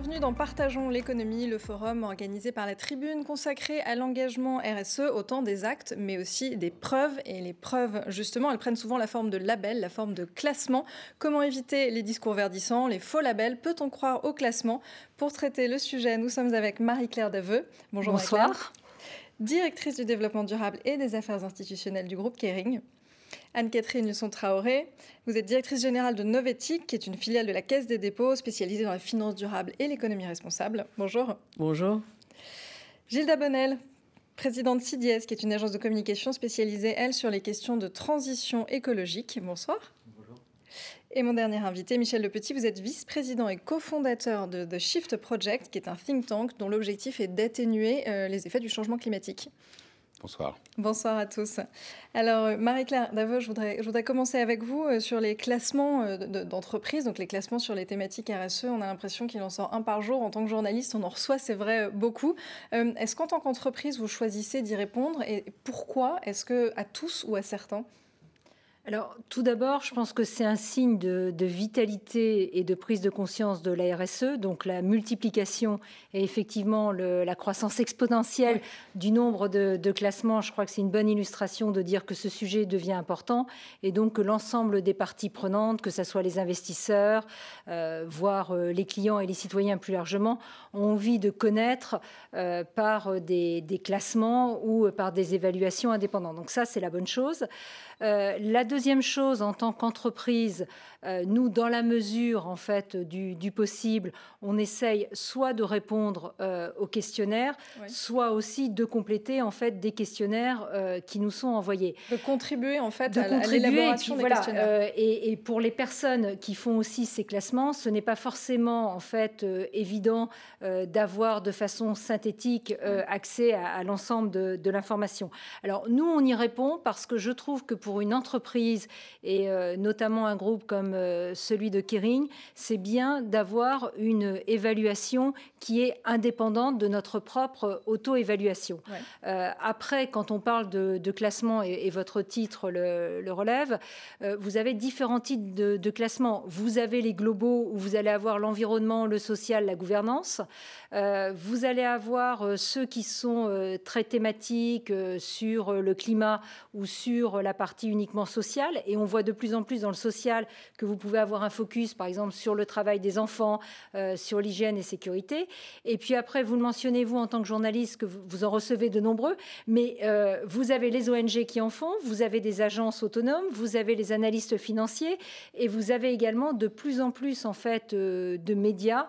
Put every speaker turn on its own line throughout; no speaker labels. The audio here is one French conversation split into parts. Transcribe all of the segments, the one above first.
Bienvenue dans Partageons l'économie, le forum organisé par la Tribune consacré à l'engagement RSE, autant des actes mais aussi des preuves. Et les preuves, justement, elles prennent souvent la forme de labels, la forme de classement. Comment éviter les discours verdissants, les faux labels? Peut-on croire au classement? Pour traiter le sujet, nous sommes avec Marie-Claire Daveux.
Bonjour Bonsoir.
directrice du développement durable et des affaires institutionnelles du groupe Kering. Anne-Catherine Lusson-Traoré, vous êtes directrice générale de Novetic, qui est une filiale de la Caisse des dépôts spécialisée dans la finance durable et l'économie responsable. Bonjour.
Bonjour.
Gilda Bonnel, présidente CIDIES, qui est une agence de communication spécialisée, elle, sur les questions de transition écologique. Bonsoir. Bonjour. Et mon dernier invité, Michel Lepetit, vous êtes vice-président et cofondateur de The Shift Project, qui est un think tank dont l'objectif est d'atténuer euh, les effets du changement climatique.
Bonsoir.
Bonsoir à tous. Alors, euh, Marie-Claire Davos, je voudrais, je voudrais commencer avec vous euh, sur les classements euh, d'entreprises, donc les classements sur les thématiques RSE. On a l'impression qu'il en sort un par jour. En tant que journaliste, on en reçoit, c'est vrai, beaucoup. Est-ce qu'en tant qu'entreprise, vous choisissez d'y répondre Et pourquoi Est-ce que à tous ou à certains?
Alors, tout d'abord, je pense que c'est un signe de, vitalité et de prise de conscience de la RSE, donc la multiplication et effectivement la croissance exponentielle du nombre de, classements. Je crois que c'est une bonne illustration de dire que ce sujet devient important et donc que l'ensemble des parties prenantes, que ce soit les investisseurs, euh, voire euh, les clients et les citoyens plus largement, ont envie de connaître euh, par des, des, classements ou par des évaluations indépendantes. Donc ça, c'est la bonne chose. La deuxième chose, en tant qu'entreprise, euh, nous, dans la mesure en fait du, possible, on essaye soit de répondre euh, aux questionnaires, soit aussi de compléter en fait des questionnaires euh, qui nous sont envoyés.
De contribuer en fait à, l'élaboration des questionnaires.
Et, et, pour les personnes qui font aussi ces classements, ce n'est pas forcément en fait évident d'avoir de façon synthétique accès à, l'ensemble de, de l'information. Alors nous, on y répond parce que je trouve que pour une entreprise et euh, notamment un groupe comme euh, celui de Kering, c'est bien d'avoir une évaluation qui est indépendante de notre propre auto-évaluation. Euh, après, quand on parle de, classement, et, votre titre le, relève, vous avez différents types de, de classements. Vous avez les globaux où vous allez avoir l'environnement, le social, la gouvernance. vous allez avoir ceux qui sont très thématiques sur le climat ou sur la partie uniquement sociale et on voit de plus en plus dans le social que vous pouvez avoir un focus, par exemple, sur le travail des enfants, euh, sur l'hygiène et sécurité. Et puis après, vous le mentionnez, vous, en tant que journaliste, que vous, en recevez de nombreux, mais euh, vous avez les ONG qui en font, vous avez des agences autonomes, vous avez les analystes financiers, et vous avez également de plus en plus, en fait, euh, de médias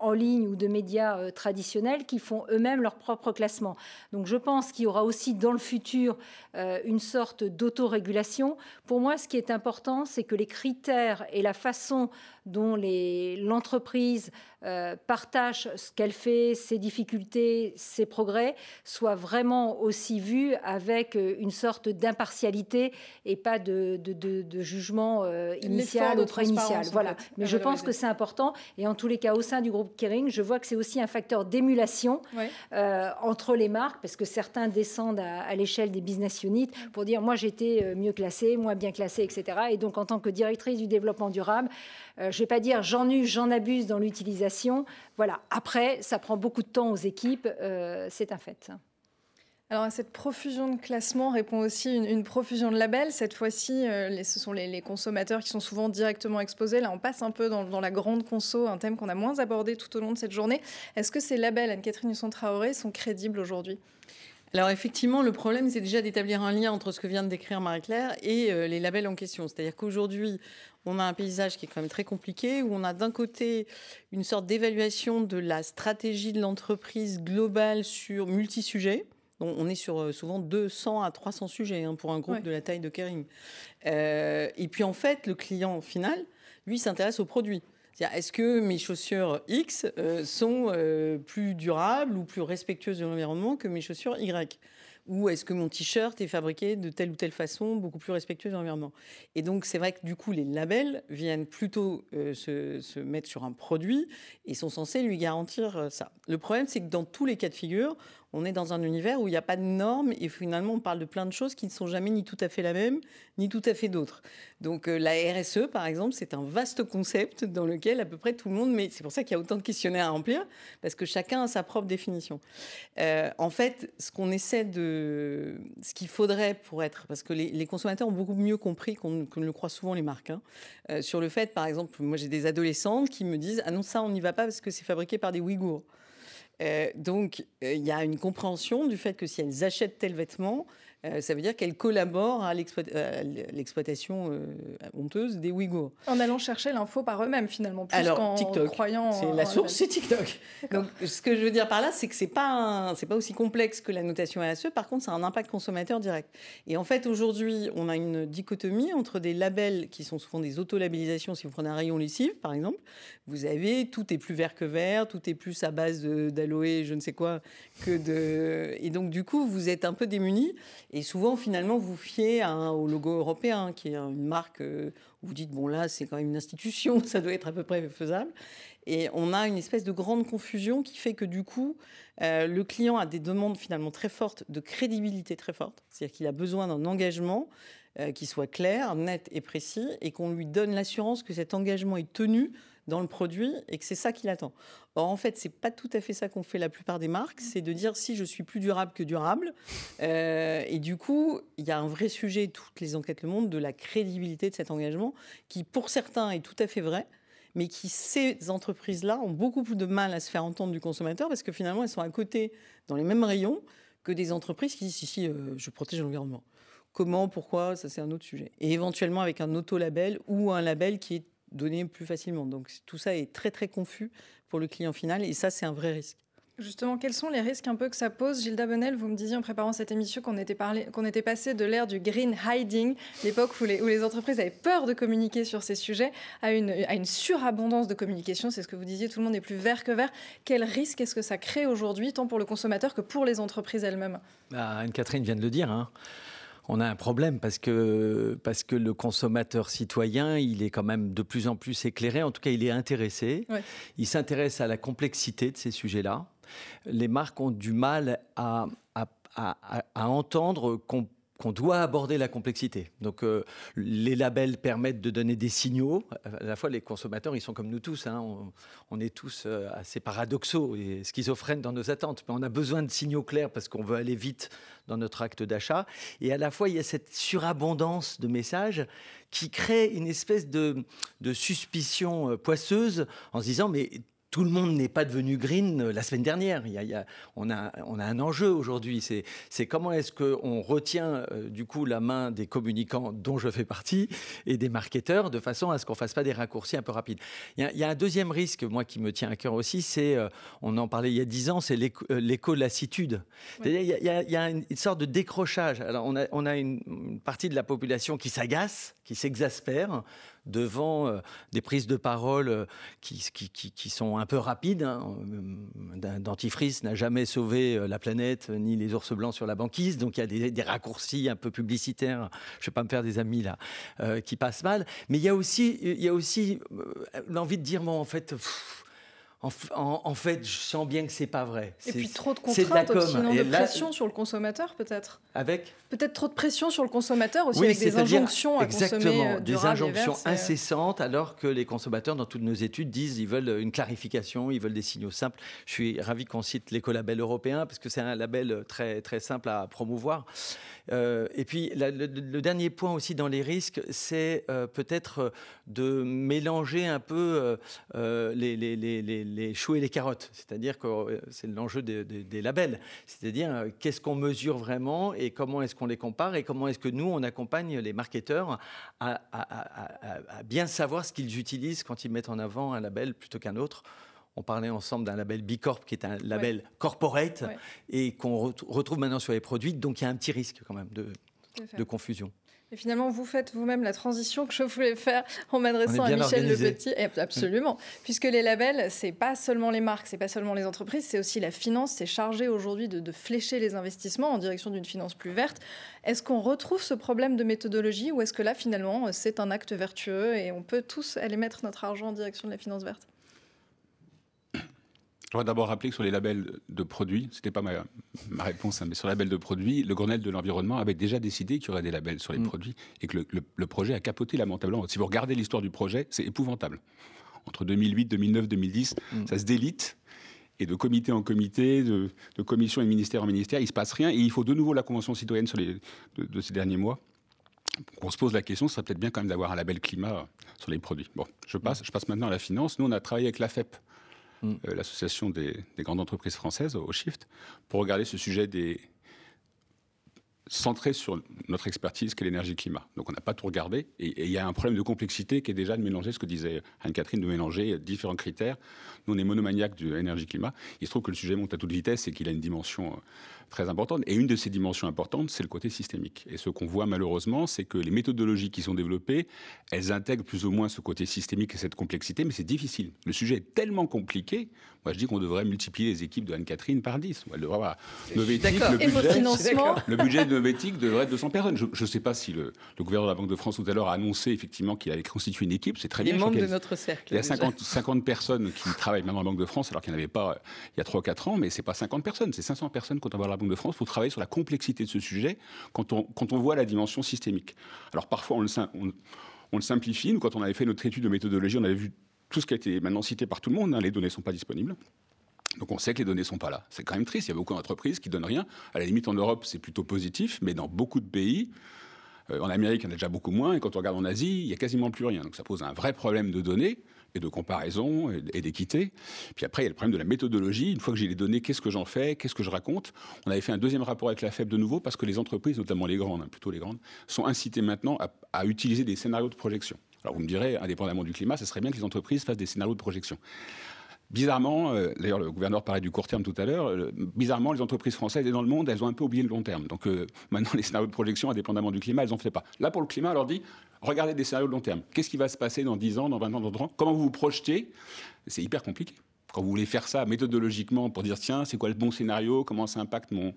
en ligne ou de médias traditionnels qui font eux-mêmes leur propre classement. Donc je pense qu'il y aura aussi dans le futur une sorte d'autorégulation pour moi, ce qui est important, c'est que les critères et la façon dont l'entreprise euh, partage ce qu'elle fait, ses difficultés, ses progrès, soient vraiment aussi vus avec euh, une sorte d'impartialité et pas de, jugement euh, initial ou. Voilà. Mais je pense que c'est important. Et en tous les cas, au sein du groupe Kering, je vois que c'est aussi un facteur d'émulation entre les marques, parce que certains descendent à, à l'échelle des business units pour dire moi j'étais mieux classé, moi bien classé, etc. Et donc en tant que directrice du développement durable, euh, je ne vais pas dire j'en use, j'en abuse dans l'utilisation. Voilà. Après, ça prend beaucoup de temps aux équipes, euh, c'est un fait.
Alors à cette profusion de classements répond aussi une, profusion de labels. Cette fois-ci, euh, ce sont les, consommateurs qui sont souvent directement exposés. Là, on passe un peu dans, la grande conso, un thème qu'on a moins abordé tout au long de cette journée. Est-ce que ces labels, Anne-Catherine Husson-Traoré, sont crédibles aujourd'hui?
Alors effectivement, le problème, c'est déjà d'établir un lien entre ce que vient de décrire Marie-Claire et euh, les labels en question. C'est-à-dire qu'aujourd'hui, on a un paysage qui est quand même très compliqué, où on a d'un côté une sorte d'évaluation de la stratégie de l'entreprise globale sur multi-sujets. On est sur euh, souvent 200 à 300 sujets hein, pour un groupe de la taille de Kering. Euh, et puis en fait, le client final, lui, s'intéresse au produit. Est-ce que mes chaussures X euh, sont euh, plus durables ou plus respectueuses de l'environnement que mes chaussures Y? Ou est-ce que mon t-shirt est fabriqué de telle ou telle façon, beaucoup plus respectueuse de l'environnement? Et donc, c'est vrai que du coup, les labels viennent plutôt euh, se, mettre sur un produit et sont censés lui garantir ça. Le problème, c'est que dans tous les cas de figure, on est dans un univers où il n'y a pas de normes et finalement on parle de plein de choses qui ne sont jamais ni tout à fait la même, ni tout à fait d'autres. Donc euh, la RSE, par exemple, c'est un vaste concept dans lequel à peu près tout le monde, mais c'est pour ça qu'il y a autant de questionnaires à remplir, parce que chacun a sa propre définition. Euh, en fait, ce qu'on essaie de... Ce qu'il faudrait pour être... Parce que les, consommateurs ont beaucoup mieux compris qu'on le croit souvent les marques. Hein, euh, sur le fait, par exemple, moi j'ai des adolescentes qui me disent, ah non, ça on n'y va pas parce que c'est fabriqué par des Ouïghours. Donc, il y a une compréhension du fait que si elles achètent tel vêtement, euh, ça veut dire qu'elle collabore à l'exploitation euh, honteuse des Ouïghours.
En allant chercher l'info par eux-mêmes, finalement, plus
qu'en croyant. C'est la source, c'est TikTok. Donc, ce que je veux dire par là, c'est que c'est pas c'est pas aussi complexe que la notation RSE. Par contre, ça a un impact consommateur direct. Et en fait, aujourd'hui, on a une dichotomie entre des labels qui sont souvent des auto-labellisations. Si vous prenez un rayon lessive, par exemple, vous avez tout est plus vert que vert, tout est plus à base d'aloe, je ne sais quoi, que de. Et donc, du coup, vous êtes un peu démunis. Et souvent, finalement, vous fiez au logo européen, qui est une marque euh, où vous dites, bon, là, c'est quand même une institution, ça doit être à peu près faisable. Et on a une espèce de grande confusion qui fait que, du coup, euh, le client a des demandes finalement très fortes, de crédibilité très forte. C'est-à-dire qu'il a besoin d'un engagement euh, qui soit clair, net et précis, et qu'on lui donne l'assurance que cet engagement est tenu dans le produit et que c'est ça qu'il attend. Or, en fait, c'est pas tout à fait ça qu'on fait la plupart des marques, c'est de dire si je suis plus durable que durable. Euh, et du coup, il y a un vrai sujet, toutes les enquêtes le montrent, de la crédibilité de cet engagement, qui pour certains est tout à fait vrai, mais qui, ces entreprises-là, ont beaucoup plus de mal à se faire entendre du consommateur parce que finalement, elles sont à côté, dans les mêmes rayons, que des entreprises qui disent si, euh, je protège l'environnement. Comment, pourquoi, ça c'est un autre sujet. Et éventuellement avec un auto-label ou un label qui est donner plus facilement. Donc tout ça est très très confus pour le client final et ça c'est un vrai risque.
Justement, quels sont les risques un peu que ça pose? Gilda Bonnel, vous me disiez en préparant cette émission qu'on était, qu'on était passé de l'ère du green hiding, l'époque où les, où les entreprises avaient peur de communiquer sur ces sujets, à une, à une surabondance de communication. C'est ce que vous disiez, tout le monde est plus vert que vert. Quel risque est-ce que ça crée aujourd'hui, tant pour le consommateur que pour les entreprises elles-mêmes?
Bah, Anne-Catherine vient de le dire. Hein on a un problème parce que, parce que le consommateur citoyen, il est quand même de plus en plus éclairé, en tout cas il est intéressé, il s'intéresse à la complexité de ces sujets-là. Les marques ont du mal à, à, à, à entendre qu'on qu'on doit aborder la complexité. Donc euh, les labels permettent de donner des signaux. À la fois les consommateurs, ils sont comme nous tous. Hein. on, est tous euh, assez paradoxaux et schizophrènes dans nos attentes. Mais on a besoin de signaux clairs parce qu'on veut aller vite dans notre acte d'achat. Et à la fois, il y a cette surabondance de messages qui crée une espèce de, de suspicion euh, poisseuse en se disant mais tout le monde n'est pas devenu green euh, la semaine dernière. Il y a, on, a, on, a, un enjeu aujourd'hui. C'est comment est-ce qu'on retient euh, du coup la main des communicants dont je fais partie et des marketeurs de façon à ce qu'on fasse pas des raccourcis un peu rapides. Il y, a, un deuxième risque, moi, qui me tient à cœur aussi, c'est, euh, on en parlait il y a dix ans, c'est l'éco-lassitude. Il, y a une, sorte de décrochage. Alors on a, on a une partie de la population qui s'agace, qui s'exaspère devant euh, des prises de parole euh, qui, sont un peu rapides. Hein. Un dentifrice n'a jamais sauvé euh, la planète ni les ours blancs sur la banquise, donc il y a des, raccourcis un peu publicitaires. Je ne vais pas me faire des amis là qui passent mal, mais il y a aussi, il y l'envie de dire bon en fait. En, fait, je sens bien que c'est pas vrai.
Et puis trop de contraintes aussi, de pression sur le consommateur peut-être.
Avec
Peut-être trop de pression sur le consommateur aussi, avec des injonctions à
exactement,
consommer euh,
des injonctions incessantes, alors que les consommateurs, dans toutes nos études, disent ils veulent une clarification, ils veulent des signaux simples. Je suis ravi qu'on cite l'écolabel européen, parce que c'est un label très, très simple à promouvoir. Euh, et puis, le, dernier point aussi dans les risques, c'est euh, peut-être de mélanger un peu les, les, les, les, choux et les carottes. C'est-à-dire que c'est l'enjeu des, des labels. C'est-à-dire, qu'est-ce qu'on mesure vraiment et comment est-ce qu'on les compare et comment est-ce que nous, on accompagne les marketeurs à, bien savoir ce qu'ils utilisent quand ils mettent en avant un label plutôt qu'un autre. On parlait ensemble d'un label Bicorp qui est un label corporate et qu'on retrouve maintenant sur les produits. Donc il y a un petit risque quand même de confusion.
Et finalement, vous faites vous-même la transition que je voulais faire en m'adressant à Michel Le Petit. Absolument. Puisque les labels, c'est pas seulement les marques, c'est pas seulement les entreprises, c'est aussi la finance. C'est chargé aujourd'hui de, de, flécher les investissements en direction d'une finance plus verte. Est-ce qu'on retrouve ce problème de méthodologie ou est-ce que là, finalement, c'est un acte vertueux et on peut tous aller mettre notre argent en direction de la finance verte?
Je voudrais d'abord rappeler que sur les labels de produits, ce n'était pas ma, réponse, hein, mais sur les labels de produits, le Grenelle de l'environnement avait déjà décidé qu'il y aurait des labels sur les mm. produits et que le, projet a capoté lamentablement. Si vous regardez l'histoire du projet, c'est épouvantable. Entre 2008, 2009, 2010, ça se délite. Et de comité en comité, de, commission et de ministère en ministère, il ne se passe rien. Et il faut de nouveau la Convention citoyenne sur les, de, ces derniers mois. On se pose la question, ce serait peut-être bien quand même d'avoir un label climat sur les produits. Bon, je passe, je passe maintenant à la finance. Nous, on a travaillé avec l'AFEP Mm. Euh, l'association des, grandes entreprises françaises, au Shift, pour regarder ce sujet des, centré sur notre expertise qui est l'énergie-climat. Donc on n'a pas tout regardé. Et il y a un problème de complexité qui est déjà de mélanger ce que disait Anne-Catherine, de mélanger différents critères. Nous, on est monomaniaque de l'énergie-climat. Il se trouve que le sujet monte à toute vitesse et qu'il a une dimension euh, très importante. Et une de ces dimensions importantes, c'est le côté systémique. Et ce qu'on voit malheureusement, c'est que les méthodologies qui sont développées, elles intègrent plus ou moins ce côté systémique et cette complexité, mais c'est difficile. Le sujet est tellement compliqué. Moi, je dis qu'on devrait multiplier les équipes de Anne-Catherine par 10. Elle devrait avoir le budget, le budget de Novétique devrait être 200 personnes. Je ne sais pas si le, gouverneur de la Banque de France tout à l'heure a annoncé effectivement qu'il allait constituer une équipe. C'est très bien.
Les membres de notre cercle.
Il y a 50, 50 personnes qui travaillent maintenant à la Banque de France, alors qu'il n'y en avait pas euh, il y a 3 ou 4 ans, mais ce n'est pas 50 personnes, c'est 500 personnes quand on va à la Banque de France pour travailler sur la complexité de ce sujet quand on, quand on voit la dimension systémique. Alors parfois, on le, simplifie. Nous, quand on avait fait notre étude de méthodologie, on avait vu tout ce qui a été maintenant cité par tout le monde. Hein. les données ne sont pas disponibles. Donc on sait que les données ne sont pas là. C'est quand même triste. Il y a beaucoup d'entreprises qui donnent rien. À la limite, en Europe, c'est plutôt positif, mais dans beaucoup de pays, euh, en Amérique, il y en a déjà beaucoup moins. Et quand on regarde en Asie, il n'y a quasiment plus rien. Donc ça pose un vrai problème de données et de comparaison et d'équité. Puis après, il y a le problème de la méthodologie. Une fois que j'ai les données, qu'est-ce que j'en fais Qu'est-ce que je raconte? On avait fait un deuxième rapport avec la FEB de nouveau parce que les entreprises, notamment les grandes, hein, plutôt les grandes, sont incitées maintenant à, utiliser des scénarios de projection. Alors vous me direz, indépendamment du climat, ce serait bien que les entreprises fassent des scénarios de projection. Bizarrement, euh, d'ailleurs le gouverneur parlait du court terme tout à l'heure, euh, bizarrement les entreprises françaises et dans le monde, elles ont un peu oublié le long terme. Donc euh, maintenant les scénarios de projection, indépendamment du climat, elles n'en font pas. Là pour le climat, on leur dit, regardez des scénarios de long terme. Qu'est-ce qui va se passer dans 10 ans, dans 20 ans, dans 30 ans? Comment vous vous projetez? C'est hyper compliqué. Quand vous voulez faire ça méthodologiquement pour dire, tiens, c'est quoi le bon scénario? Comment ça impacte mon,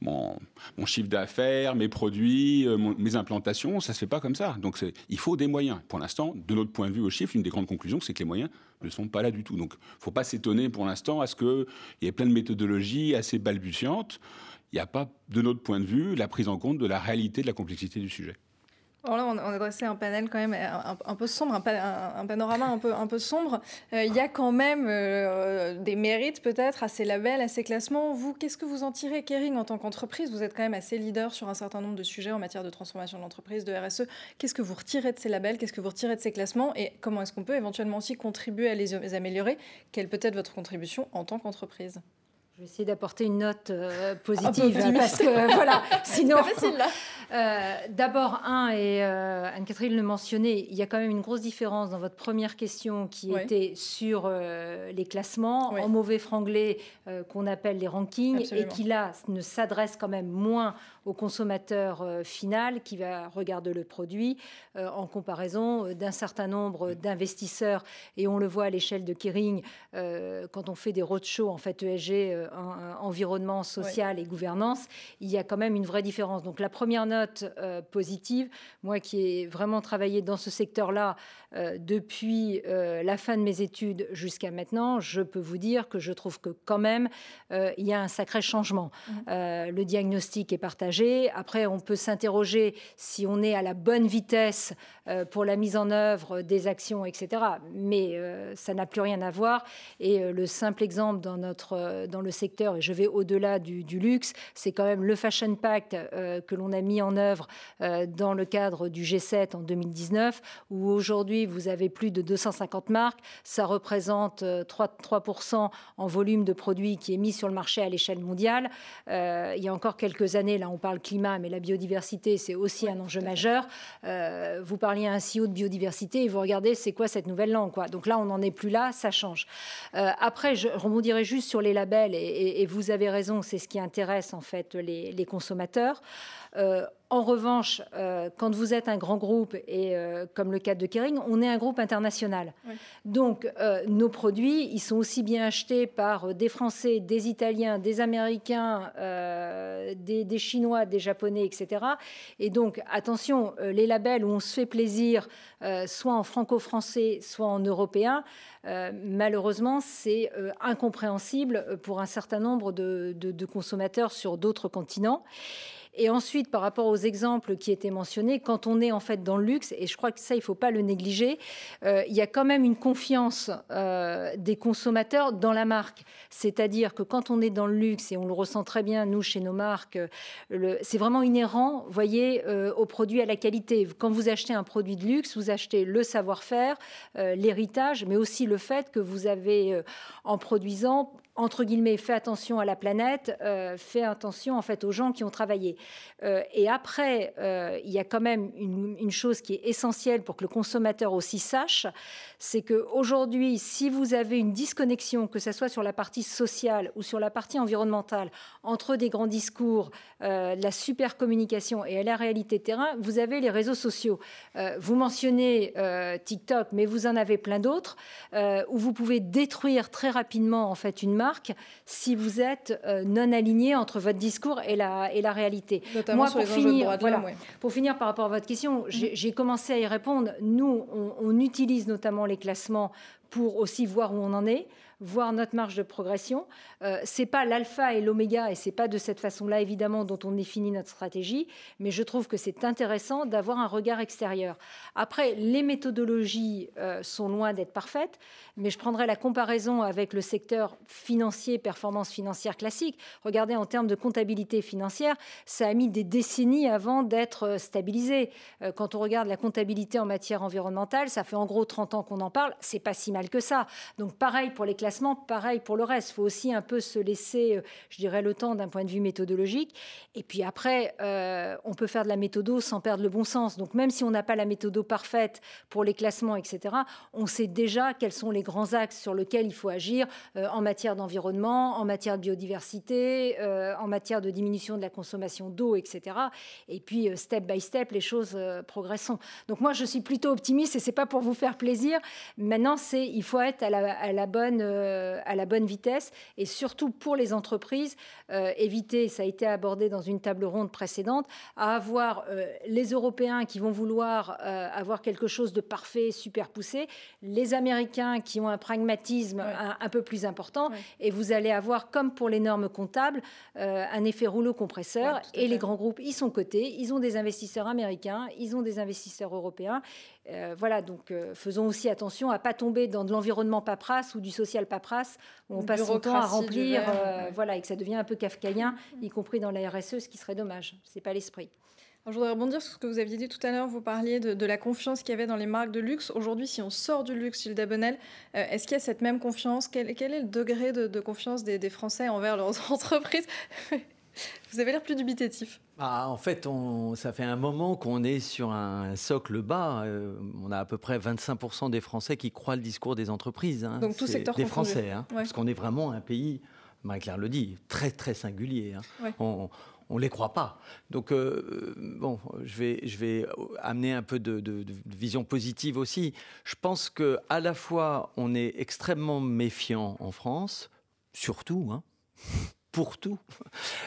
mon, chiffre d'affaires, mes produits, euh, mes implantations, ça ne se fait pas comme ça. Donc il faut des moyens. Pour l'instant, de notre point de vue au chiffre, une des grandes conclusions, c'est que les moyens ne sont pas là du tout. Donc il ne faut pas s'étonner pour l'instant à ce qu'il y ait plein de méthodologies assez balbutiantes. Il n'y a pas, de notre point de vue, la prise en compte de la réalité de la complexité du sujet.
Alors là, on, a dressé un panel quand même un, peu sombre, un, panorama un peu, un peu sombre. Euh, il y a quand même euh, des mérites peut-être à ces labels, à ces classements. Vous, qu'est-ce que vous en tirez, Kering, en tant qu'entreprise? Vous êtes quand même assez leader sur un certain nombre de sujets en matière de transformation de l'entreprise, de RSE. Qu'est-ce que vous retirez de ces labels? Qu'est-ce que vous retirez de ces classements? Et comment est-ce qu'on peut éventuellement aussi contribuer à les améliorer? Quelle peut être votre contribution en tant qu'entreprise?
Je vais essayer d'apporter une note euh, positive parce que voilà, sinon. Euh, d'abord, un, et euh, Anne-Catherine le mentionnait, il y a quand même une grosse différence dans votre première question qui était sur les classements, en mauvais franglais qu'on appelle les rankings, et qui là ne s'adresse quand même moins au consommateur final qui va regarder le produit en comparaison d'un certain nombre d'investisseurs. Et on le voit à l'échelle de Kering quand on fait des roadshows en fait ESG environnement social et gouvernance, il y a quand même une vraie différence. Donc la première note euh, positive, moi qui ai vraiment travaillé dans ce secteur-là euh, depuis euh, la fin de mes études jusqu'à maintenant, je peux vous dire que je trouve que quand même, il y a un sacré changement. Mmh. le diagnostic est partagé. Après, on peut s'interroger si on est à la bonne vitesse pour la mise en œuvre des actions, etc. Mais ça n'a plus rien à voir. Et le simple exemple dans, notre, dans le secteur, et je vais au-delà du, luxe, c'est quand même le Fashion Pact euh, que l'on a mis en œuvre euh, dans le cadre du G7 en 2019, où aujourd'hui vous avez plus de 250 marques, ça représente 3, euh, en volume de produits qui est mis sur le marché à l'échelle mondiale. il y a encore quelques années, là on parle climat, mais la biodiversité c'est aussi un enjeu majeur. vous parliez à un CEO de biodiversité et vous regardez c'est quoi cette nouvelle langue. Quoi? Donc là on n'en est plus là, ça change. après, je rebondirai juste sur les labels et, et, vous avez raison, c'est ce qui intéresse en fait les, consommateurs. Euh, en revanche, euh, quand vous êtes un grand groupe, et euh, comme le cas de Kering, on est un groupe international. Donc, euh, nos produits, ils sont aussi bien achetés par des Français, des Italiens, des Américains, des, des, Chinois, des Japonais, etc. Et donc, attention, les labels où on se fait plaisir, soit en franco-français, soit en européen, malheureusement, c'est incompréhensible pour un certain nombre de, de consommateurs sur d'autres continents. Et ensuite, par rapport aux exemples qui étaient mentionnés, quand on est en fait dans le luxe, et je crois que ça, il ne faut pas le négliger, euh, il y a quand même une confiance euh, des consommateurs dans la marque. C'est-à-dire que quand on est dans le luxe, et on le ressent très bien, nous, chez nos marques, c'est vraiment inhérent, voyez, euh, au produit, à la qualité. Quand vous achetez un produit de luxe, vous achetez le savoir-faire, l'héritage, mais aussi le fait que vous avez, en produisant, entre guillemets, fait attention à la planète, euh, fait attention en fait aux gens qui ont travaillé. Euh, et après, euh, il y a quand même une, chose qui est essentielle pour que le consommateur aussi sache, c'est qu'aujourd'hui, si vous avez une disconnexion, que ce soit sur la partie sociale ou sur la partie environnementale, entre des grands discours, euh, la super communication et la réalité terrain, vous avez les réseaux sociaux. Vous mentionnez TikTok, mais vous en avez plein d'autres, où vous pouvez détruire très rapidement en fait une marque si vous êtes non aligné entre votre discours et la, et la réalité.
Notamment Moi, pour finir, voilà,
pour finir par rapport à votre question, j'ai mm-hmm. commencé à y répondre. Nous, on, on utilise notamment les classements pour aussi voir où on en est voir notre marge de progression. Euh, c'est pas l'alpha et l'oméga, et c'est pas de cette façon-là évidemment dont on définit notre stratégie, mais je trouve que c'est intéressant d'avoir un regard extérieur. Après, les méthodologies euh, sont loin d'être parfaites, mais je prendrai la comparaison avec le secteur financier, performance financière classique. Regardez en termes de comptabilité financière, ça a mis des décennies avant d'être euh, stabilisé. Euh, quand on regarde la comptabilité en matière environnementale, ça fait en gros 30 ans qu'on en parle, c'est pas si mal que ça. Donc pareil pour les classes pareil pour le reste. Il faut aussi un peu se laisser, euh, je dirais, le temps d'un point de vue méthodologique. Et puis après, euh, on peut faire de la méthodo sans perdre le bon sens. Donc même si on n'a pas la méthodo parfaite pour les classements, etc., on sait déjà quels sont les grands axes sur lesquels il faut agir euh, en matière d'environnement, en matière de biodiversité, en matière de diminution de la consommation d'eau, etc. Et puis, step by step, les choses progresseront. Donc moi, je suis plutôt optimiste et c'est pas pour vous faire plaisir. Maintenant, c'est il faut être à la bonne euh, à la bonne vitesse et surtout pour les entreprises, euh, éviter, ça a été abordé dans une table ronde précédente, à avoir euh, les Européens qui vont vouloir avoir quelque chose de parfait, super poussé, les Américains qui ont un pragmatisme un, peu plus important, et vous allez avoir, comme pour les normes comptables, un effet rouleau compresseur, et les grands groupes, ils sont cotés, ils ont des investisseurs américains, ils ont des investisseurs européens, euh, voilà, donc euh, faisons aussi attention à pas tomber dans de l'environnement paperasse ou du social paperasse où on passe son temps à remplir, euh, voilà, et que ça devient un peu kafkaïen, mm-hmm. y compris dans la RSE, ce qui serait dommage. C'est pas l'esprit.
je voudrais rebondir sur ce que vous aviez dit tout à l'heure. Vous parliez de, la confiance qu'il y avait dans les marques de luxe. Aujourd'hui, si on sort du luxe, Gilles Dabonnel, est-ce qu'il y a cette même confiance? Quel, est le degré de, confiance des, des Français envers leurs entreprises? Vous avez l'air plus dubitatif.
Bah, en fait, on, ça fait un moment qu'on est sur un socle bas. Euh, on a à peu près 25% des Français qui croient le discours des entreprises. Hein.
Donc tout secteur
Des Français, hein, parce qu'on est vraiment un pays, Marie-Claire le dit, très très singulier. Hein. On, on les croit pas. Donc, euh, bon, je vais, je vais amener un peu de, de, vision positive aussi. Je pense que à la fois, on est extrêmement méfiant en France, surtout, hein, pour tout.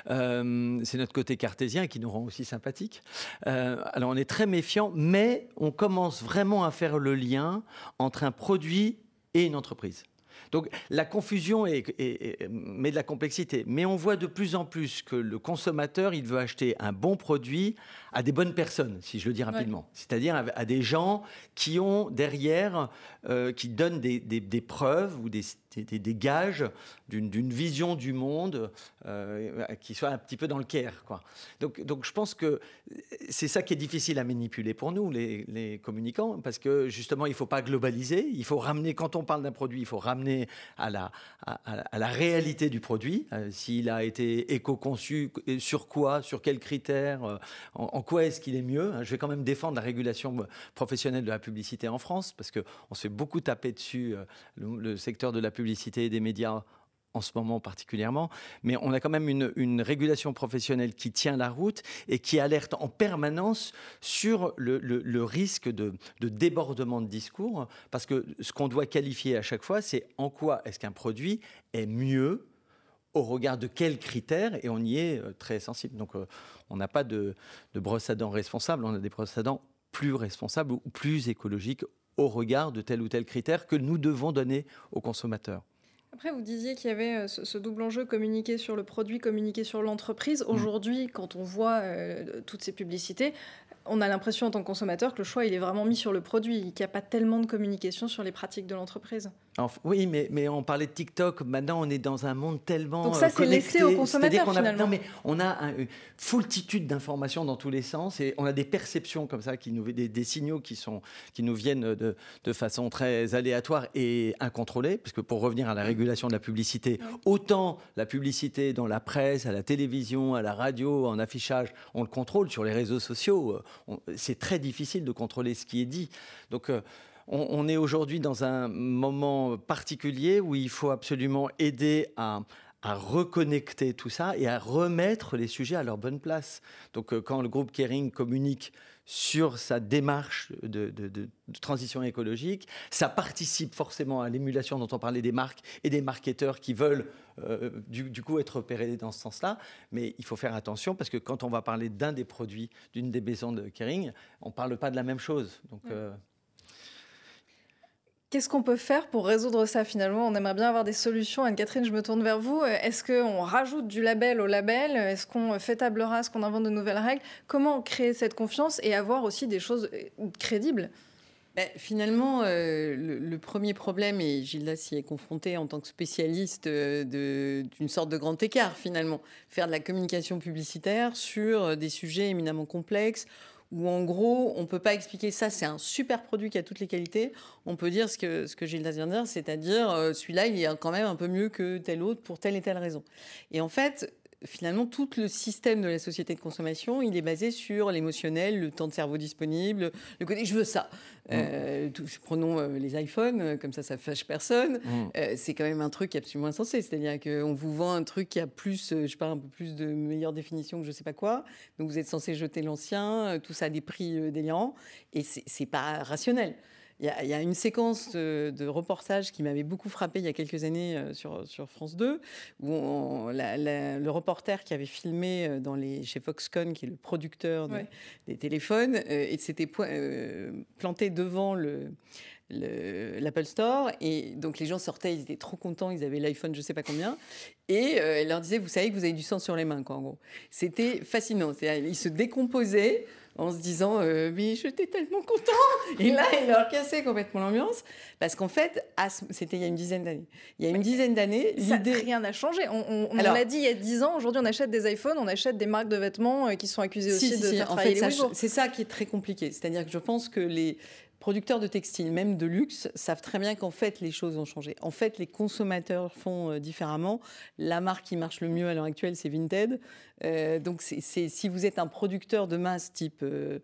Euh, c'est notre côté cartésien qui nous rend aussi sympathiques. Euh, alors on est très méfiant, mais on commence vraiment à faire le lien entre un produit et une entreprise. Donc la confusion met de la complexité, mais on voit de plus en plus que le consommateur, il veut acheter un bon produit à des bonnes personnes, si je le dis rapidement. C'est-à-dire à, des gens qui ont derrière, euh, qui donnent des, des preuves ou des, des, gages d'une vision du monde euh, qui soit un petit peu dans le caire. Quoi. Donc, donc je pense que c'est ça qui est difficile à manipuler pour nous, les, communicants, parce que justement, il ne faut pas globaliser, il faut ramener, quand on parle d'un produit, il faut ramener à la, à, la réalité du produit, euh, s'il a été éco-conçu, sur quoi, sur quels critères, euh, en, quoi est-ce qu'il est mieux. Je vais quand même défendre la régulation professionnelle de la publicité en France, parce qu'on se fait beaucoup taper dessus, le, le secteur de la publicité publicité et des médias en ce moment particulièrement, mais on a quand même une, régulation professionnelle qui tient la route et qui alerte en permanence sur le, risque de, débordement de discours, parce que ce qu'on doit qualifier à chaque fois, c'est en quoi est-ce qu'un produit est mieux au regard de quels critères, et on y est euh, très sensible. Donc euh, on n'a pas de, de brosse à dents responsable, on a des brosses à dents plus responsables ou plus écologiques au regard de tel ou tel critère que nous devons donner aux consommateurs.
Après, vous disiez qu'il y avait euh, ce, double enjeu, communiquer sur le produit, communiquer sur l'entreprise. Mmh. Aujourd'hui, quand on voit euh, toutes ces publicités, on a l'impression en tant que consommateur que le choix, il est vraiment mis sur le produit, qu'il n'y a pas tellement de communication sur les pratiques de l'entreprise.
Oui, mais, mais on parlait de TikTok. Maintenant, on est dans un monde tellement.
Donc, ça, c'est laissé aux consommateurs, finalement.
Non, mais on a une foultitude d'informations dans tous les sens et on a des perceptions comme ça, qui nous, des, des signaux qui, sont, qui nous viennent de, de façon très aléatoire et incontrôlée. Parce que pour revenir à la régulation de la publicité, autant la publicité dans la presse, à la télévision, à la radio, en affichage, on le contrôle sur les réseaux sociaux c'est très difficile de contrôler ce qui est dit. Donc, euh, on, est aujourd'hui dans un moment particulier où il faut absolument aider à, reconnecter tout ça et à remettre les sujets à leur bonne place. Donc, euh, quand le groupe Kering communique sur sa démarche de, transition écologique. Ça participe forcément à l'émulation dont on parlait des marques et des marketeurs qui veulent euh, du, coup être opérés dans ce sens-là. Mais il faut faire attention parce que quand on va parler d'un des produits d'une des maisons de Kering, on ne parle pas de la même chose. Donc, euh,
Qu'est-ce qu'on peut faire pour résoudre ça finalement? On aimerait bien avoir des solutions. Anne-Catherine, je me tourne vers vous. Est-ce qu'on rajoute du label au label? Est-ce qu'on fait table rase, qu'on invente de nouvelles règles? Comment créer cette confiance et avoir aussi des choses euh, crédibles?
Ben, finalement, euh, le, premier problème, et Gilda s'y est confronté en tant que spécialiste euh, d'une sorte de grand écart, finalement, faire de la communication publicitaire sur des sujets éminemment complexes, où en gros, on ne peut pas expliquer ça, c'est un super produit qui a toutes les qualités. On peut dire ce que, ce que vient de dire, c'est-à-dire euh, celui-là, il est quand même un peu mieux que tel autre pour telle et telle raison. Et en fait, finalement, tout le système de la société de consommation, il est basé sur l'émotionnel, le temps de cerveau disponible, le côté je veux ça. Mmh. Euh, prenons euh, les iPhones, euh, comme ça, ça fâche personne. Mmh. c'est quand même un truc absolument insensé. C'est-à-dire qu'on vous vend un truc qui a plus, je pas, un peu plus de meilleure définition que je sais pas quoi. Donc vous êtes censé jeter l'ancien, tout ça a des prix délirants. Et c'est pas rationnel. Il y, a une séquence de, reportage qui m'avait beaucoup frappé il y a quelques années euh, sur, sur France 2, où le reporter qui avait filmé euh, dans les, chez Foxconn, qui est le producteur des téléphones, euh, et s'était planté devant le, l'Apple Store. Et donc les gens sortaient, ils étaient trop contents, ils avaient l'iPhone, je sais pas combien. Et elle leur disait, vous savez que vous avez du sang sur les mains, quoi, en gros. C'était fascinant. Ils se décomposaient en se disant euh, mais j'étais tellement content et là il leur cassait complètement l'ambiance. Parce qu'en fait c'était il y a une dizaine d'années. Il y a une dizaine d'années
l'idée rien n'a changé. On, on, l'a dit il y a dix ans aujourd'hui on achète des iPhones on achète des marques de vêtements euh, qui sont accusées aussi de faire en fait,
c'est ça qui est très compliqué. C'est-à-dire que je pense que les producteurs de textiles, même de luxe, savent très bien qu'en fait, les choses ont changé. En fait, les consommateurs font euh, différemment. La marque qui marche le mieux à l'heure actuelle, c'est Vinted. Euh, donc, si vous êtes un producteur de masse type euh,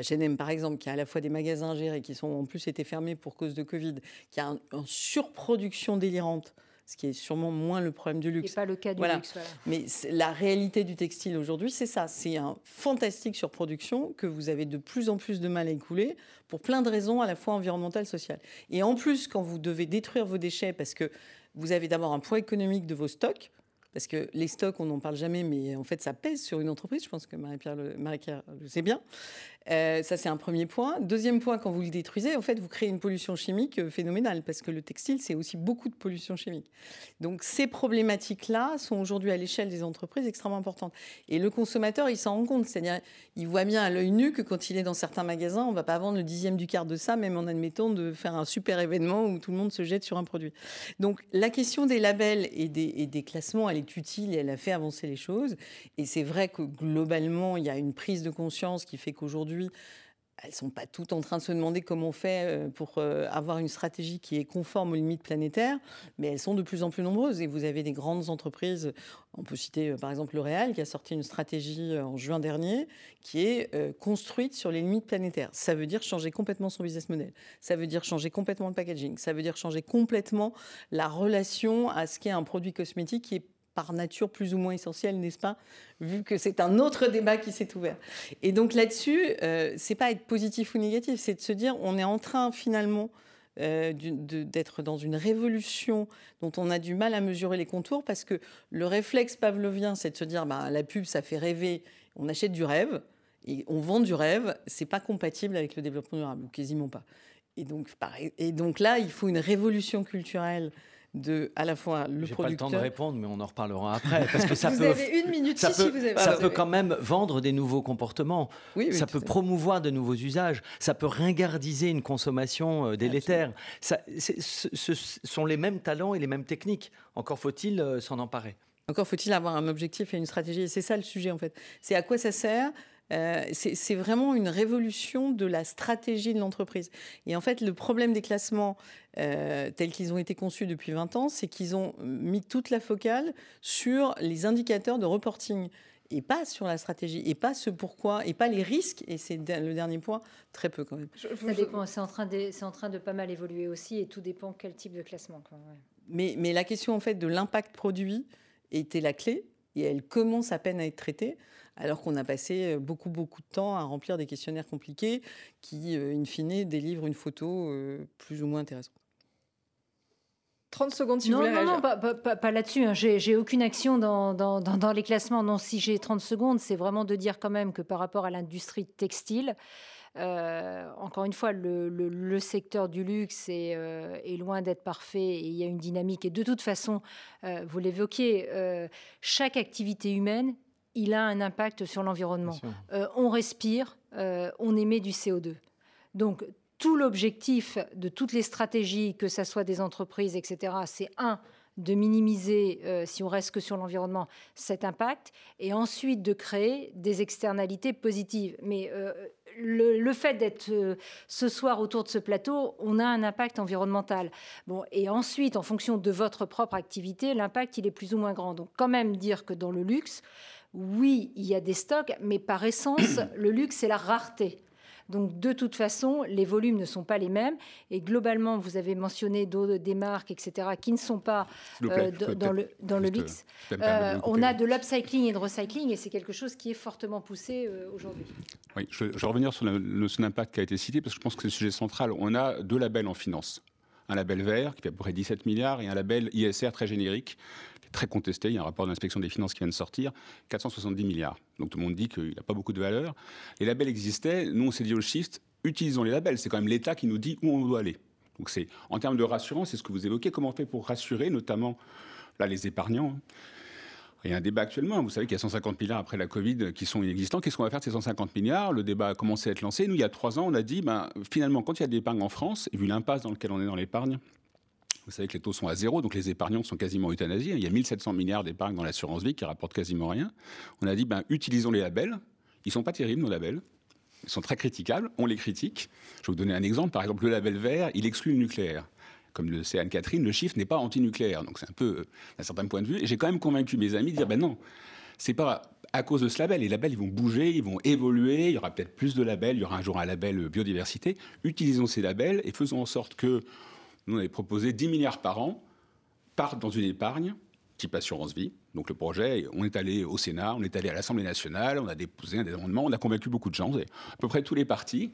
H&M, par exemple, qui a à la fois des magasins gérés qui sont en plus été fermés pour cause de Covid, qui a une surproduction délirante ce qui est sûrement moins le problème du luxe.
Ce pas le cas du luxe.
Mais la réalité du textile aujourd'hui, c'est ça. C'est un fantastique surproduction que vous avez de plus en plus de mal à écouler pour plein de raisons, à la fois environnementales, sociales. Et en plus, quand vous devez détruire vos déchets parce que vous avez d'abord un poids économique de vos stocks, parce que les stocks, on n'en parle jamais, mais en fait, ça pèse sur une entreprise. Je pense que Marie-Pierre le, Marie le sait bien. Euh, ça, c'est un premier point. Deuxième point, quand vous le détruisez, en fait, vous créez une pollution chimique euh, phénoménale, parce que le textile, c'est aussi beaucoup de pollution chimique. Donc, ces problématiques-là sont aujourd'hui à l'échelle des entreprises extrêmement importantes. Et le consommateur, il s'en rend compte. C'est-à-dire, il voit bien à l'œil nu que quand il est dans certains magasins, on ne va pas vendre le dixième du quart de ça, même en admettant de faire un super événement où tout le monde se jette sur un produit. Donc, la question des labels et des, et des classements, elle est utile et elle a fait avancer les choses. Et c'est vrai que globalement, il y a une prise de conscience qui fait qu'aujourd'hui, elles sont pas toutes en train de se demander comment on fait euh, pour euh, avoir une stratégie qui est conforme aux limites planétaires, mais elles sont de plus en plus nombreuses. Et vous avez des grandes entreprises, on peut citer euh, par exemple L'Oréal, qui a sorti une stratégie en juin dernier, qui est construite sur les limites planétaires. Ça veut dire changer complètement son business model. Ça veut dire changer complètement le packaging. Ça veut dire changer complètement la relation à ce qu'est un produit cosmétique qui est par nature plus ou moins essentiel, n'est-ce pas Vu que c'est un autre débat qui s'est ouvert. Et donc là-dessus, euh, c'est pas être positif ou négatif, c'est de se dire on est en train finalement euh, d'être dans une révolution dont on a du mal à mesurer les contours parce que le réflexe pavlovien, c'est de se dire bah, la pub, ça fait rêver, on achète du rêve et on vend du rêve, c'est pas compatible avec le développement durable, ou quasiment pas. Et donc, et donc là, il faut une révolution culturelle de à la fois le producteur.
pas le temps de répondre, mais on en reparlera après parce que ça
vous
peut.
avez une minute.
Ça
si,
peut,
vous avez,
ça peut quand même vendre des nouveaux comportements.
Oui,
ça peut promouvoir de nouveaux usages. Ça peut ringardiser une consommation euh, délétère. Ça, ce sont les mêmes talents et les mêmes techniques. Encore faut-il euh, s'en emparer.
Encore faut-il avoir un objectif et une stratégie. Et c'est ça le sujet en fait. C'est à quoi ça sert euh, c'est vraiment une révolution de la stratégie de l'entreprise. Et en fait, le problème des classements euh, tels qu'ils ont été conçus depuis 20 ans, c'est qu'ils ont mis toute la focale sur les indicateurs de reporting et pas sur la stratégie, et pas ce pourquoi, et pas les risques, et c'est le dernier point, très peu quand même.
Ça dépend, c'est en, train de, en train de pas mal évoluer aussi, et tout dépend quel type de classement.
mais, mais la question en fait de l'impact produit était la clé, et elle commence à peine à être traitée alors qu'on a passé euh, beaucoup, beaucoup de temps à remplir des questionnaires compliqués qui, euh, in fine, délivrent une photo euh, plus ou moins intéressante.
30 secondes si
non,
vous voulez
Non, non, pas, là-dessus. Hein. J'ai aucune action dans, dans, les classements. Non, si j'ai 30 secondes, c'est vraiment de dire quand même que par rapport à l'industrie textile, encore une fois, le, secteur du luxe est, est loin d'être parfait et il y a une dynamique. Et de toute façon, vous l'évoquiez, chaque activité humaine il a un impact sur l'environnement. Euh, on respire, euh, on émet du CO2. Donc, tout l'objectif de toutes les stratégies, que ce soit des entreprises, etc., c'est un, de minimiser, euh, si on reste que sur l'environnement, cet impact, et ensuite de créer des externalités positives. Mais le, fait d'être ce soir autour de ce plateau, on a un impact environnemental. Bon, et ensuite, en fonction de votre propre activité, l'impact, il est plus ou moins grand. Donc, quand même dire que dans le luxe, oui, il y a des stocks, mais par essence, le luxe, c'est la rareté. Donc, de toute façon, les volumes ne sont pas les mêmes. Et globalement, vous avez mentionné des marques, etc., qui ne sont pas euh, dans, le, dans le luxe. Euh, on a de l'upcycling et de recycling, et c'est quelque chose qui est fortement poussé euh, aujourd'hui.
Oui, je, vais revenir sur le, notion d'impact qui a été cité, parce que je pense que c'est le sujet central. On a deux labels en finance. Un label vert, qui fait à peu près 17 milliards, et un label ISR très générique, très contesté. Il y a un rapport de l'inspection des finances qui vient de sortir, 470 milliards. Donc tout le monde dit qu'il n'a pas beaucoup de valeur. Les labels existaient. Nous, on s'est dit au Shift, utilisons les labels. C'est quand même l'État qui nous dit où on doit aller. Donc c'est en termes de rassurance, c'est ce que vous évoquez. Comment on fait pour rassurer, notamment là les épargnants il y a un débat actuellement. Vous savez qu'il y a 150 milliards après la Covid qui sont inexistants. Qu'est-ce qu'on va faire de ces 150 milliards? Le débat a commencé à être lancé. Nous, il y a trois ans, on a dit, ben, finalement, quand il y a de l'épargne en France, vu l'impasse dans laquelle on est dans l'épargne, vous savez que les taux sont à zéro, donc les épargnants sont quasiment euthanasiés. Il y a 1700 milliards d'épargne dans l'assurance vie qui rapportent quasiment rien. On a dit, ben, utilisons les labels. Ils sont pas terribles, nos labels. Ils sont très critiquables. On les critique. Je vais vous donner un exemple. Par exemple, le label vert, il exclut le nucléaire. Comme le sait Anne-Catherine, le chiffre n'est pas anti-nucléaire. Donc c'est un peu, d'un certain point de vue. Et j'ai quand même convaincu mes amis de dire, ben non, c'est pas à cause de ce label. Les labels, ils vont bouger, ils vont évoluer. Il y aura peut-être plus de labels. Il y aura un jour un label biodiversité. Utilisons ces labels et faisons en sorte que nous, on proposé 10 milliards par an partent dans une épargne type assurance vie. Donc le projet, on est allé au Sénat, on est allé à l'Assemblée nationale, on a déposé un amendements, on a convaincu beaucoup de gens, à peu près tous les partis.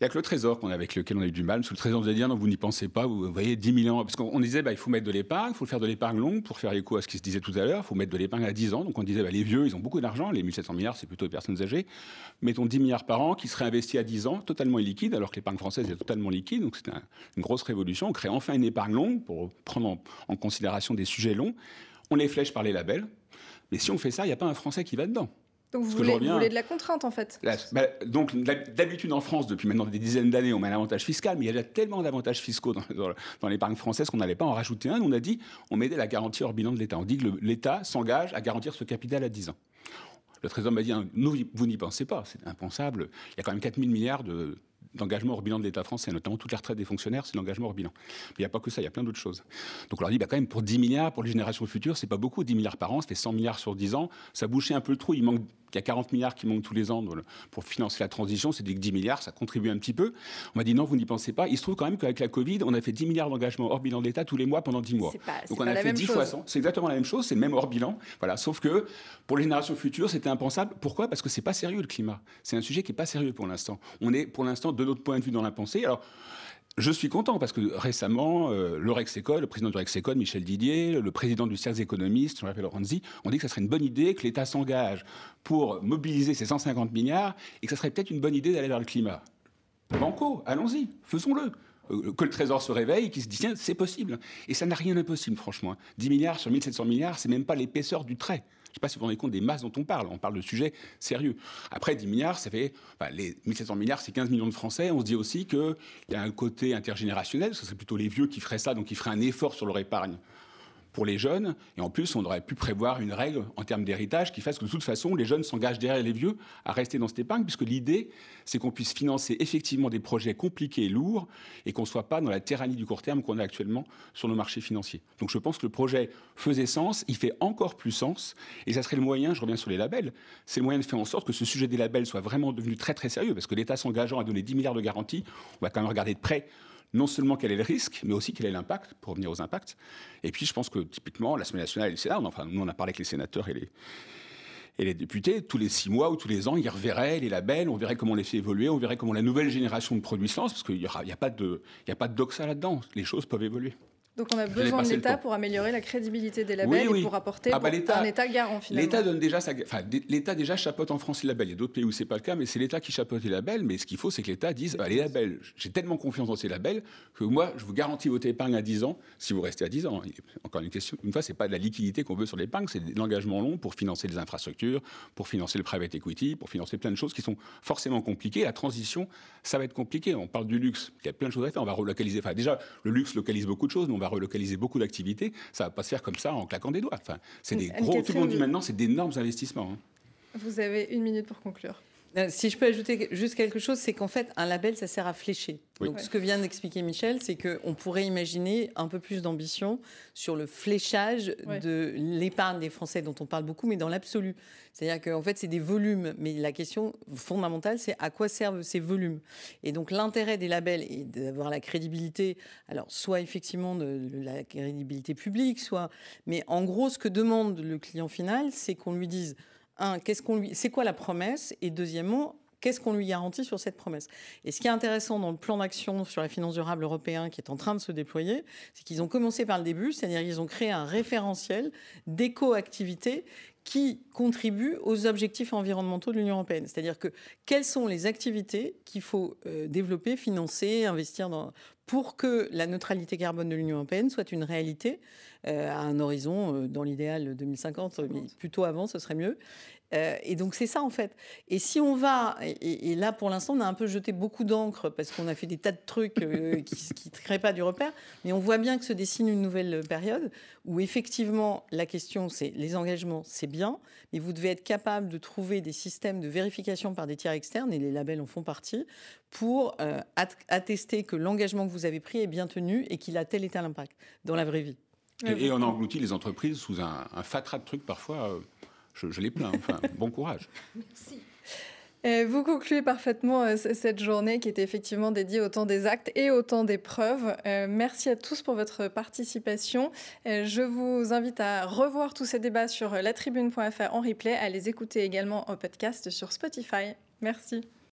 Il n'y a que le Trésor qu'on avec lequel on a eu du mal. Parce que le Trésor nous a dit non, vous n'y pensez pas, vous voyez 10 millions. Parce qu'on disait bah, il faut mettre de l'épargne, il faut faire de l'épargne longue pour faire écho à ce qui se disait tout à l'heure. Il faut mettre de l'épargne à 10 ans. Donc on disait bah, les vieux, ils ont beaucoup d'argent. Les 1700 milliards, c'est plutôt les personnes âgées. Mettons 10 milliards par an qui seraient investis à 10 ans, totalement illiquide, alors que l'épargne française est totalement liquide. Donc c'est une grosse révolution. On crée enfin une épargne longue pour prendre en, en considération des sujets longs. On les flèche par les labels. Mais si on fait ça, il n'y a pas un Français qui va dedans.
Donc vous voulez, de la contrainte en fait
bah, Donc d'habitude en France, depuis maintenant des dizaines d'années, on met un avantage fiscal, mais il y a déjà tellement d'avantages fiscaux dans, l'épargne française qu'on n'allait pas en rajouter un. On a dit, on mettait la garantie hors bilan de l'État. On dit que l'État s'engage à garantir ce capital à 10 ans. Le Trésor m'a dit, hein, nous, vous n'y pensez pas, c'est impensable. Il y a quand même 4 000 milliards de, d'engagement hors bilan de l'État français, notamment toutes les retraites des fonctionnaires, c'est l'engagement hors bilan. Mais il n'y a pas que ça, il y a plein d'autres choses. Donc on leur dit, bah, quand même, pour 10 milliards, pour les générations futures, c'est pas beaucoup, 10 milliards par an, ça fait 100 milliards sur 10 ans, ça bouchait un peu le trou, il manque il y a 40 milliards qui manquent tous les ans pour financer la transition, c'est que 10 milliards, ça contribue un petit peu. On m'a dit non, vous n'y pensez pas. Il se trouve quand même qu'avec la Covid, on a fait 10 milliards d'engagement hors bilan de l'État tous les mois pendant 10 mois.
Donc on a fait 10
fois C'est exactement la même chose, c'est le même hors bilan. Voilà, sauf que pour les générations futures, c'était impensable. Pourquoi? Parce que c'est pas sérieux le climat. C'est un sujet qui est pas sérieux pour l'instant. On est pour l'instant de notre point de vue dans la pensée. Alors je suis content parce que récemment, euh, le le président du Rexecol, Michel Didier, le président du cercle économiste, Jean-Pierre Lorenzi, ont dit que ce serait une bonne idée que l'État s'engage pour mobiliser ces 150 milliards et que ce serait peut-être une bonne idée d'aller vers le climat. Banco, allons-y, faisons-le euh, que le Trésor se réveille qu'il se dit tiens, c'est possible. Et ça n'a rien d'impossible, franchement. 10 milliards sur 1700 milliards, c'est même pas l'épaisseur du trait. Pas si vous vous rendez compte des masses dont on parle. On parle de sujets sérieux. Après, 10 milliards, ça fait. les 1700 milliards, c'est 15 millions de Français. On se dit aussi qu'il y a un côté intergénérationnel. Ce serait plutôt les vieux qui feraient ça, donc qui feraient un effort sur leur épargne pour les jeunes. Et en plus, on aurait pu prévoir une règle en termes d'héritage qui fasse que de toute façon, les jeunes s'engagent derrière les vieux à rester dans cette épargne, puisque l'idée, c'est qu'on puisse financer effectivement des projets compliqués et lourds et qu'on ne soit pas dans la tyrannie du court terme qu'on a actuellement sur nos marchés financiers. Donc je pense que le projet faisait sens, il fait encore plus sens, et ça serait le moyen, je reviens sur les labels, c'est le moyen de faire en sorte que ce sujet des labels soit vraiment devenu très très sérieux, parce que l'État s'engageant à donner 10 milliards de garanties, on va quand même regarder de près non seulement quel est le risque, mais aussi quel est l'impact, pour revenir aux impacts. Et puis, je pense que typiquement, l'Assemblée nationale et le Sénat, enfin, nous, on a parlé avec les sénateurs et les, et les députés, tous les six mois ou tous les ans, ils reverraient les labels, on verrait comment on les fait évoluer, on verrait comment la nouvelle génération de produits se lance, parce qu'il n'y a, a, pas de, de doxa là-dedans. Les choses peuvent évoluer.
Donc on a besoin de l'État pour améliorer la crédibilité des labels et pour apporter ah bah, un État garant finalement.
L'État donne déjà sa, enfin, l'État déjà chapeaute en France les labels. Il y a d'autres pays où c'est pas le cas, mais c'est l'État qui chapeaute les labels. Mais ce qu'il faut, c'est que l'État dise bah, les labels. J'ai tellement confiance dans ces labels que moi, je vous garantis votre épargne à 10 ans si vous restez à 10 ans. Encore une question. Une fois, c'est pas de la liquidité qu'on veut sur l'épargne, c'est de l'engagement long pour financer les infrastructures, pour financer le private equity, pour financer plein de choses qui sont forcément compliquées. La transition, ça va être compliqué. On parle du luxe. Il y a plein de choses à faire. On va relocaliser. Enfin, déjà, le luxe localise beaucoup de choses, mais on va relocaliser beaucoup activité, ça va pas se faire comme ça en claquant des doigts. Enfin, c'est des gros, tout le monde dit maintenant, c'est d'énormes investissements. Hein.
Vous avez une minute pour conclure.
Euh, si je peux ajouter juste quelque chose, c'est qu'en fait, un label, ça sert à flécher. Donc, ce que vient d'expliquer Michel, c'est qu'on pourrait imaginer un peu plus d'ambition sur le fléchage de l'épargne des Français, dont on parle beaucoup, mais dans l'absolu. C'est-à-dire qu'en fait, c'est des volumes. Mais la question fondamentale, c'est à quoi servent ces volumes Et donc, l'intérêt des labels est d'avoir la crédibilité, alors, soit effectivement de la crédibilité publique, soit. Mais en gros, ce que demande le client final, c'est qu'on lui dise un, qu'est-ce qu'on lui, c'est quoi la promesse? Et deuxièmement, qu'est-ce qu'on lui garantit sur cette promesse? Et ce qui est intéressant dans le plan d'action sur la finance durable européen qui est en train de se déployer, c'est qu'ils ont commencé par le début, c'est-à-dire qu'ils ont créé un référentiel d'éco-activité qui contribue aux objectifs environnementaux de l'Union européenne. C'est-à-dire que quelles sont les activités qu'il faut euh, développer, financer, investir dans, pour que la neutralité carbone de l'Union européenne soit une réalité euh, à un horizon, euh, dans l'idéal 2050, mais plutôt avant, ce serait mieux. Euh, et donc c'est ça en fait. Et si on va, et, là pour l'instant on a un peu jeté beaucoup d'encre parce qu'on a fait des tas de trucs qui ne créent pas du repère, mais on voit bien que se dessine une nouvelle période où effectivement la question c'est les engagements c'est bien, mais vous devez être capable de trouver des systèmes de vérification par des tiers externes et les labels en font partie pour attester que l'engagement que vous avez pris est bien tenu et qu'il a tel et tel impact dans la vraie vie.
Et, on engloutit les entreprises sous un, fatras de trucs parfois. Euh, je, les plains. Enfin, bon courage. Merci.
Euh, vous concluez parfaitement euh, cette journée qui était effectivement dédiée au temps des actes et au temps des preuves. merci à tous pour votre participation. je vous invite à revoir tous ces débats sur latribune.fr en replay, à les écouter également en podcast sur Spotify. Merci.